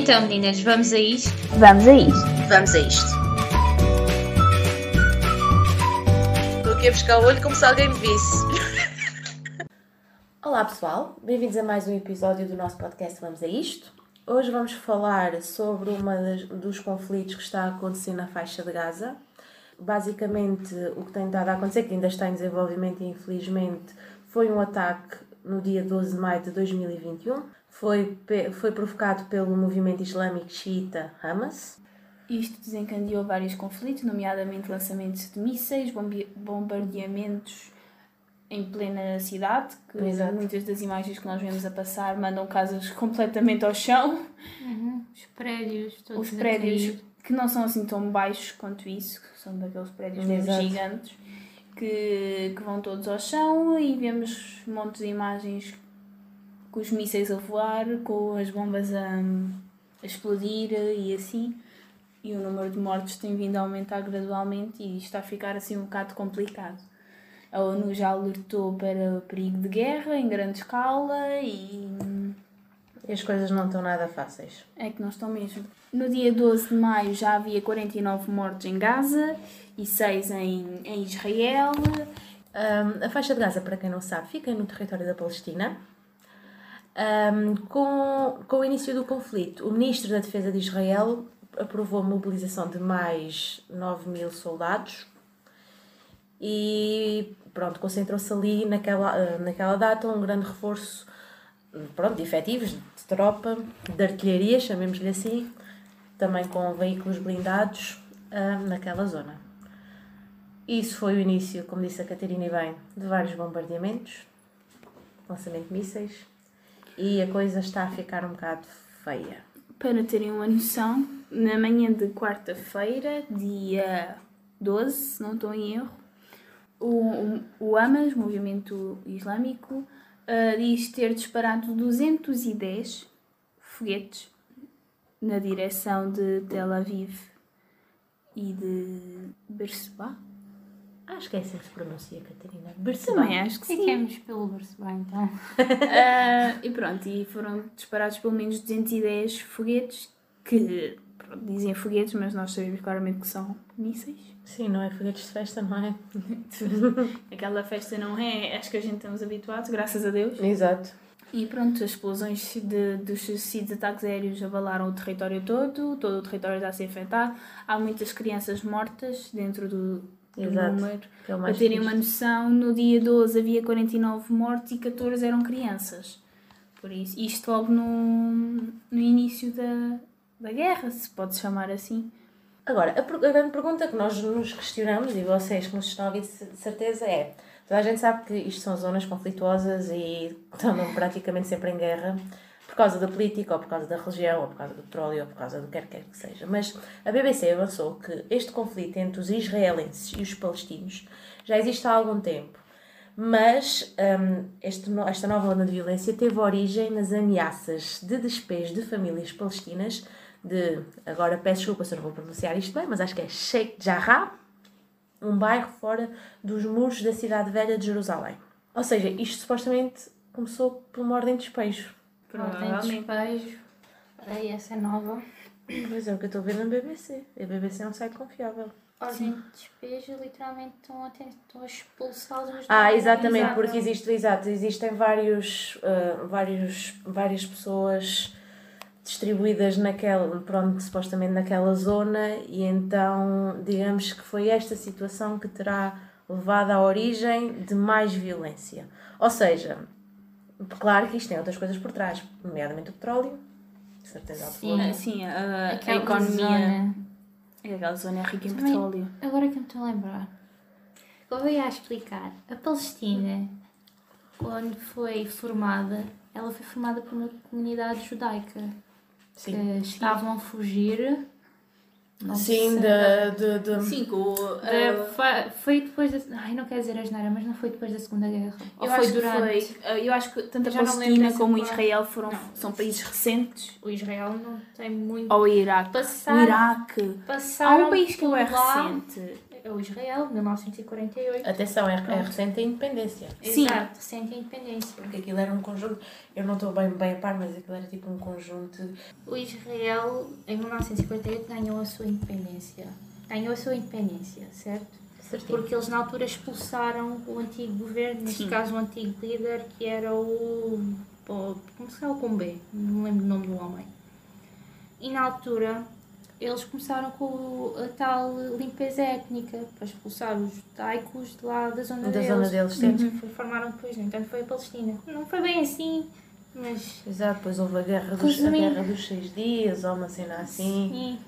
Então, meninas, vamos a isto? Vamos a isto. Vamos a isto. Estou aqui a buscar o olho como se alguém me visse. Olá pessoal, bem-vindos a mais um episódio do nosso podcast Vamos a Isto. Hoje vamos falar sobre um dos conflitos que está a acontecer na faixa de Gaza. Basicamente, o que tem estado a acontecer, que ainda está em desenvolvimento e infelizmente, foi um ataque no dia 12 de maio de 2021. Foi, foi provocado pelo movimento islâmico xiita Hamas. Isto desencadeou vários conflitos, nomeadamente lançamentos de mísseis, bombardeamentos em plena cidade, que Exato. muitas das imagens que nós vemos a passar mandam casas completamente ao chão. Uhum. Os prédios, todos Os prédios que não são assim tão baixos quanto isso, que são daqueles prédios mesmo gigantes, que, que vão todos ao chão e vemos montes de imagens com os mísseis a voar, com as bombas a, a explodir e assim. E o número de mortes tem vindo a aumentar gradualmente e está a ficar assim um bocado complicado. A ONU já alertou para o perigo de guerra em grande escala e. E as coisas não estão nada fáceis. É que não estão mesmo. No dia 12 de maio já havia 49 mortos em Gaza e 6 em, em Israel. Um, a faixa de Gaza, para quem não sabe, fica no território da Palestina. Um, com, com o início do conflito, o ministro da Defesa de Israel aprovou a mobilização de mais 9 mil soldados e pronto, concentrou-se ali naquela, naquela data um grande reforço pronto, de efetivos, de tropa, de artilharia, chamemos-lhe assim, também com veículos blindados uh, naquela zona. Isso foi o início, como disse a Catarina bem, de vários bombardeamentos, lançamento de mísseis, e a coisa está a ficar um bocado feia. Para terem uma noção, na manhã de quarta-feira, dia 12, se não estou em erro, o, o Hamas, movimento islâmico, uh, diz ter disparado 210 foguetes na direção de Tel Aviv e de Berseba. Acho que é assim que se pronuncia, Catarina. Berseba. Também acho que sim. Ficamos pelo Berseba, então. uh, e pronto, e foram disparados pelo menos 210 foguetes que pronto, dizem foguetes, mas nós sabemos claramente que são mísseis. Sim, não é foguetes de festa, não é? Aquela festa não é, acho que a gente estamos habituados, graças a Deus. Exato. E pronto, as explosões de, dos sucessivos ataques aéreos abalaram o território todo, todo o território está a ser afetado. Há muitas crianças mortas dentro do, do Exato, número. É Para terem uma noção, no dia 12 havia 49 mortes e 14 eram crianças. Por isso, isto logo no, no início da, da guerra, se pode chamar assim. Agora, a, a, grande pergunta que nós nos questionamos, e vocês que nos estão a ouvir de certeza, é: toda a gente sabe que isto são zonas conflituosas e estão praticamente sempre em guerra causa da política, ou por causa da religião, ou por causa do petróleo, ou por causa do que quer que seja. Mas a BBC avançou que este conflito entre os israelenses e os palestinos já existe há algum tempo. Mas um, este, esta nova onda de violência teve origem nas ameaças de despejo de famílias palestinas de, agora peço desculpa se eu não vou pronunciar isto bem, mas acho que é Sheikh Jarrah, um bairro fora dos muros da cidade velha de Jerusalém. Ou seja, isto supostamente começou por uma ordem de despejo. De despejo. Aí essa é nova. Pois é, o que eu estou vendo na BBC. A BBC é um site confiável. Ordem de despejo, literalmente estão a, a expulsá-los. Ah, exatamente, porque existe, exato, existem vários, uh, vários, várias pessoas distribuídas naquela, pronto, supostamente naquela zona e então digamos que foi esta situação que terá levado à origem de mais violência. Ou seja, claro que isto tem outras coisas por trás, nomeadamente o petróleo, certeza absoluta. Sim, sim a, a economia. Zona... Aquela zona é rica em Também, petróleo. Agora que me estou a lembrar, eu ia explicar, a Palestina, quando foi formada, ela foi formada por uma comunidade judaica Sim. que estavam a fugir. Sim, de, de, de... Sim, com, uh... foi depois da. Ai, não quero dizer a geneira, mas não foi depois da Segunda Guerra. Eu Ou foi durante. Foi, eh, eu acho que tanto a Palestina como o Israel foram, não, são países recentes. O Israel não tem muito. Ou o Iraque. Passaram, o Iraque. Passaram Há um país que é recente. É o Israel, 1948. Atenção, é, é recente a independência. Sim. Exato, recente a independência. Porque aquilo era um conjunto, eu não estou bem, bem a par, mas aquilo era tipo um conjunto. O Israel, em 1948, ganhou a sua independência. Ganhou a sua independência, certo? Certinho. Porque eles na altura expulsaram o antigo governo, neste Sim. caso o antigo líder, que era o. o- Como se chama com B? Não me lembro o nome do homem. E na altura eles começaram com a tal limpeza étnica para expulsar os judaicos de lá da zona Da deles. zona deles, sim. foi- formaram depois, no entanto, foi a Palestina. Não foi bem assim, mas. Exato, depois houve a guerra dos, a guerra dos seis dias, ou uma cena assim. Sim.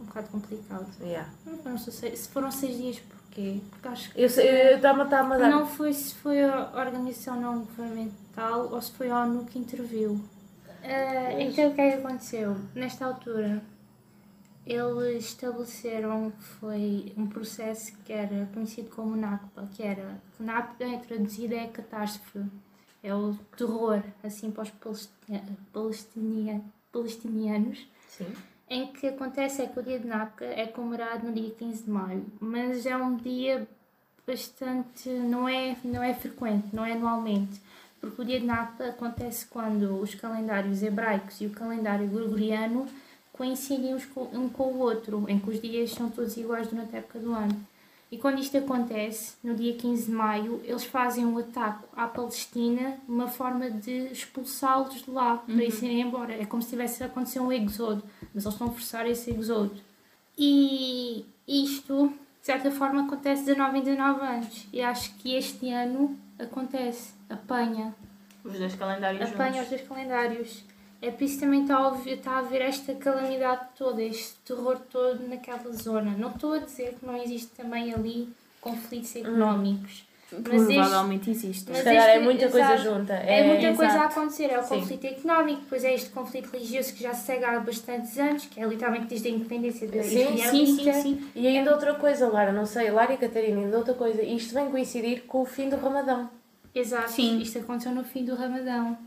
Um bocado complicado. Yeah. Não foram seis, se foram seis dias, porquê? Porque acho que Eu sei, está-me está a dar. não foi se foi a organização não governamental ou se foi a ONU que interviu. Ah, então o que é que aconteceu? Nesta altura, eles estabeleceram foi um processo que era conhecido como NACPA, que era NACPA é traduzida é catástrofe, é o terror assim para os palestinia- palestinianos Sim. em que acontece é que o dia de Nakba é comemorado no dia 15 de maio, mas é um dia bastante. não é, não é frequente, não é anualmente, porque o dia de Nakba acontece quando os calendários hebraicos e o calendário gregoriano coincidem uns com- um com o outro, em que os dias são todos iguais durante a época do ano. E quando isto acontece, no dia 15 de maio, eles fazem um ataque à Palestina, uma forma de expulsá-los de lá, para eles irem embora. É como se tivesse acontecido um exodo, mas eles estão a forçar esse exodo. E isto, de certa forma, acontece 19 em 19 anos. E acho que este ano acontece, apanha, Os dois calendários apanha os juntos. dois calendários. É por isso que também está a, haver, está a haver esta calamidade toda, este terror todo naquela zona. Não estou a dizer que não existe também ali conflitos económicos. Mas este, Provavelmente existe. mas Se calhar é muita coisa exato. junta. é, muita coisa a exato. acontecer. É o Sim. conflito económico, depois é este conflito religioso que já se segue há bastantes anos, que é literalmente desde a independência da Sim, Sim, sim, sim. E ainda outra coisa, Lara, não sei, Lara e Catarina, ainda outra coisa. Isto vem coincidir com o fim do Ramadão. Exato. Sim. Isto aconteceu no fim do Ramadão.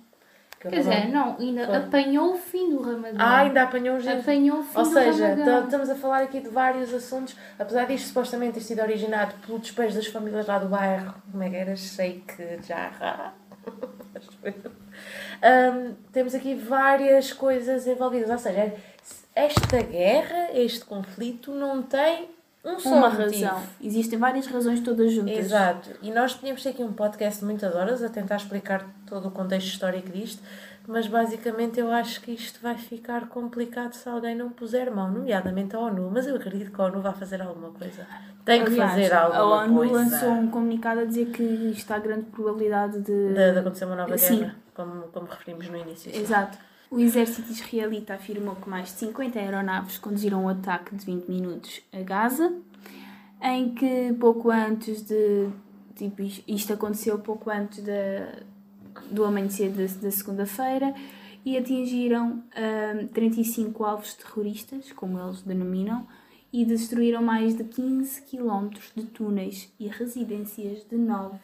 Que o Quer dizer, não, ainda apanhou o fim do Ramadão. Ah, ainda apanhou os dias. apanhou o fim Ou do seja, Ramadão. estamos a falar aqui de vários assuntos, apesar disto supostamente ter sido originado pelo despejo das famílias lá do bairro, como é que era? Sheik Jarrah. Hum, temos aqui várias coisas envolvidas, ou seja, esta guerra, este conflito não tem um só Uma motivo. razão. Existem várias razões todas juntas. Exato. E nós tínhamos ter aqui um podcast de muitas horas a tentar explicar todo o contexto histórico disto, mas basicamente eu acho que isto vai ficar complicado se alguém não puser mão, nomeadamente a ONU. Mas eu acredito que a ONU vai fazer alguma coisa. Tem que Aliás, fazer alguma a ONU coisa. lançou um comunicado a dizer que está a grande probabilidade de. De, de acontecer uma nova Sim. guerra, como, como referimos no início. Exato. O exército israelita afirmou que mais de 50 aeronaves conduziram um ataque de 20 minutos a Gaza, em que pouco antes de. Tipo, is- isto aconteceu pouco antes da, do amanhecer da, da segunda-feira e atingiram ahm, 35 alvos terroristas, como eles denominam, e destruíram mais de 15 quilómetros de túneis e residências de nove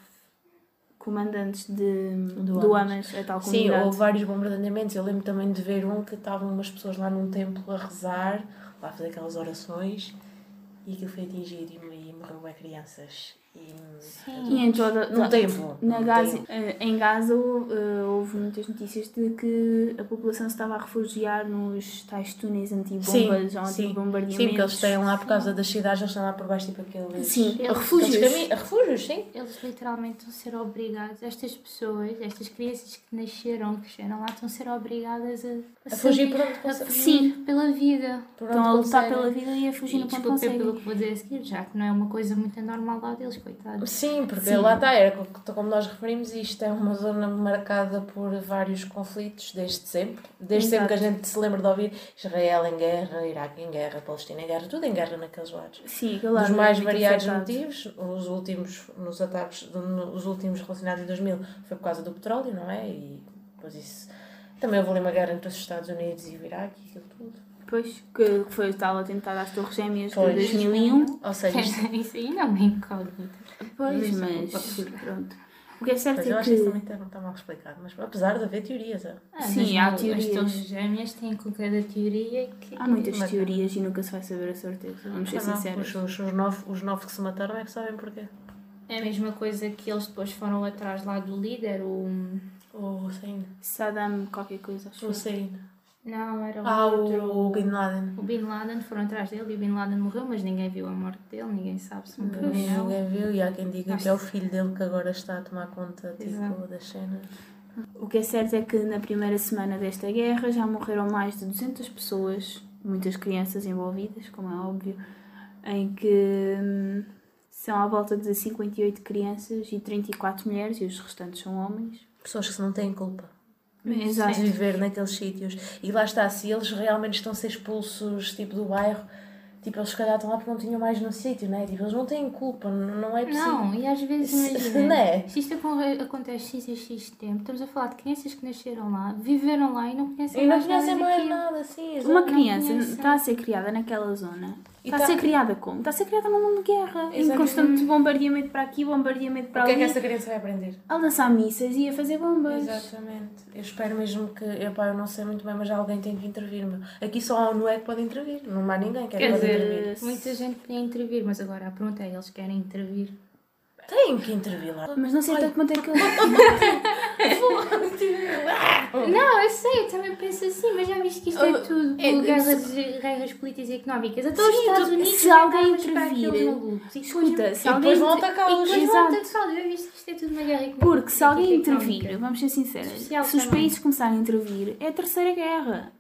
comandantes de, Do do. Hamas, a tal Sim, comunidade. houve vários bombardeamentos. Eu lembro também de ver um que estavam umas pessoas lá num templo a rezar, lá a fazer aquelas orações, e aquilo foi atingido e, e morreu bem crianças. E, Sim. E em toda, Num templo. Na Gaza, eh, em Gaza eh, houve muitas notícias de que a população se estava a refugiar nos tais túneis antibombas Sim, ou sim. antibombardeamentos. Sim, porque eles têm lá por causa das cidades, eles estão lá por baixo, tipo aqueles. Sim, Eles- refúgios. Aqueles cami- refúgios, sim. Eles literalmente estão a ser obrigados, estas pessoas, estas crianças que nasceram, que cresceram lá, estão a ser obrigadas a, A fugir sair- por onde a conseguem. fugir pela vida. Por Estão a lutar conseguem. pela vida e a fugir E no ponto conseguem. pelo que vou dizer a seguir, já que não é uma coisa muito normal lá deles, coitados. Sim, porque Sim. lá está, era co- como nós referimos, isto é uma zona marcada por vários conflitos desde sempre. Desde sempre que a gente se lembra de ouvir Israel em guerra, Iraque em guerra, Palestina em guerra, tudo em guerra naqueles lados. Sim, aquele Dos é mais muito variados afetado. motivos, os últimos nos ataques, os últimos relacionados em 2000 foi por causa do petróleo, não é? E depois isso. Também houve ali uma guerra entre os Estados Unidos e o Iraque e aquilo tudo. Pois, que foi o tal atentado às Torres Gêmeas Pois. de 2001. Ou seja, Isso aí não é incógnita. Pois, Mas, mas pronto. O que é certo Pois eu é acho que isso também está, está mal explicado, mas apesar de haver teorias. é. Ah, Sim, há não, teorias. As torres gêmeas têm com cada teoria que... Há muitas Mas- teorias e nunca se vai saber a certeza. Vamos ser Ah, não, sinceros. Os, os, os, nove, os nove que se mataram é que sabem porquê. É a mesma coisa que eles depois foram atrás lá do líder, o... O Hussein. Saddam, qualquer coisa, acho O eu. Hussein. Não, era o Ah, outro... o, Bin Laden. O Bin Laden, foram atrás dele e o Bin Laden morreu, mas ninguém viu a morte dele, ninguém sabe se morreu não. Ninguém viu e há quem diga que é o filho dele que agora está a tomar conta tipo, Exato. das cenas. O que é certo é que na primeira semana desta guerra já morreram mais de 200 pessoas, muitas crianças envolvidas, como é óbvio, em que hum, são à volta de 58 crianças e 34 mulheres e os restantes são homens. Pessoas que não têm culpa Exato. de viver naqueles sítios. E lá está, se eles realmente estão a ser expulsos tipo, do bairro, tipo, eles se calhar estão lá porque não tinham mais no sítio, não é? Tipo, eles não têm culpa, não não é possível. Não, e às vezes, Se- imagina, não é? se isto acon- acontece X e X tempo, estamos a falar de crianças que nasceram lá, viveram lá e não conhecem E não mais conhecem nada mais nada, sim. Uma criança está a ser criada naquela zona. Está tá- a ser criada como? Está a ser criada num mundo de guerra. Em Exatamente. constante bombardeamento para aqui, bombardeamento para O que é ali. que essa criança vai aprender? A lançar missas e a fazer bombas. Exatamente. Eu espero mesmo que, epá, eu não sei muito bem, mas alguém tem que intervir. meu. Aqui só a ONU é que pode intervir, não há ninguém que é que Quer pode dizer, intervir. Muita gente podia intervir, mas agora a pergunta é, eles querem intervir? Tem que intervir lá. Mas não sei até quanto é que eles. Não, eu sei, eu também penso assim, mas já viste que isto é Oh, tudo é- por guerras, guerras políticas e económicas. Até os Estados Unidos se alguém intervir, malucos. Escuta, se alguém. depois vão vão Exato. atacá-los. Já viste que isto é tudo uma guerra económica. Porque se alguém intervir, vamos ser sinceros, Social se os também. países começarem a intervir, é a terceira guerra.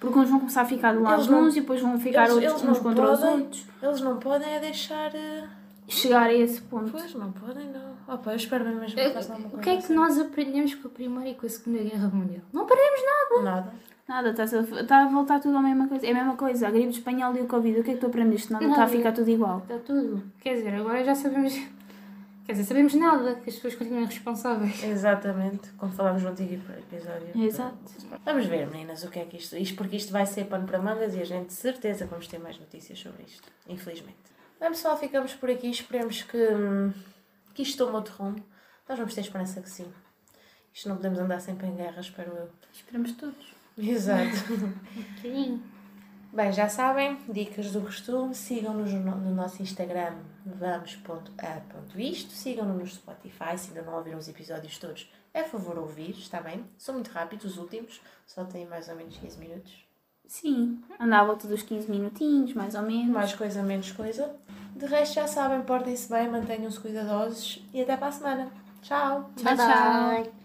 Porque uns vão começar a ficar lado de não- uns e depois vão ficar eles- outros eles uns contra os podem. outros. Eles não podem é deixar. eh, Chegar a esse ponto. Pois, não podem, não. Opa, eu espero bem mesmo que façam alguma O coisa. que é que assim. nós aprendemos com a Primeira e com a Segunda Guerra Mundial? Não aprendemos nada. Nada. Nada, está a, está a voltar tudo à mesma coisa. É a mesma coisa, a gripe espanhola e o Covid. O que é que tu aprendeste? Nada, está a ficar tudo igual. Está tudo. Quer dizer, agora já sabemos. Quer dizer, sabemos nada, que as pessoas continuam responsáveis. Exatamente, como falámos no antigo episódio. Exato. Vamos ver, meninas, o que é que isto. Isto porque isto vai ser pano para mangas e a gente de certeza vamos ter mais notícias sobre isto. Infelizmente. Bem, pessoal, ficamos por aqui. Esperemos que, hum, que isto tome outro rumo. Nós vamos ter esperança que sim. Isto não podemos andar sempre em guerra, espero eu. Esperamos todos. Exato. Bocadinho. Bem, já sabem, dicas do costume, sigam-nos no, no nosso Instagram vamos.a.isto, sigam-nos no Spotify, se ainda não ouviram os episódios todos, é favor ouvir, está bem? São muito rápidos os últimos, só têm mais ou menos 15 minutos. Sim, anda à volta dos 15 minutinhos, mais ou menos. Mais coisa, menos coisa. De resto, já sabem, portem-se bem, mantenham-se cuidadosos e até para a semana. Tchau! Tchau, tchau.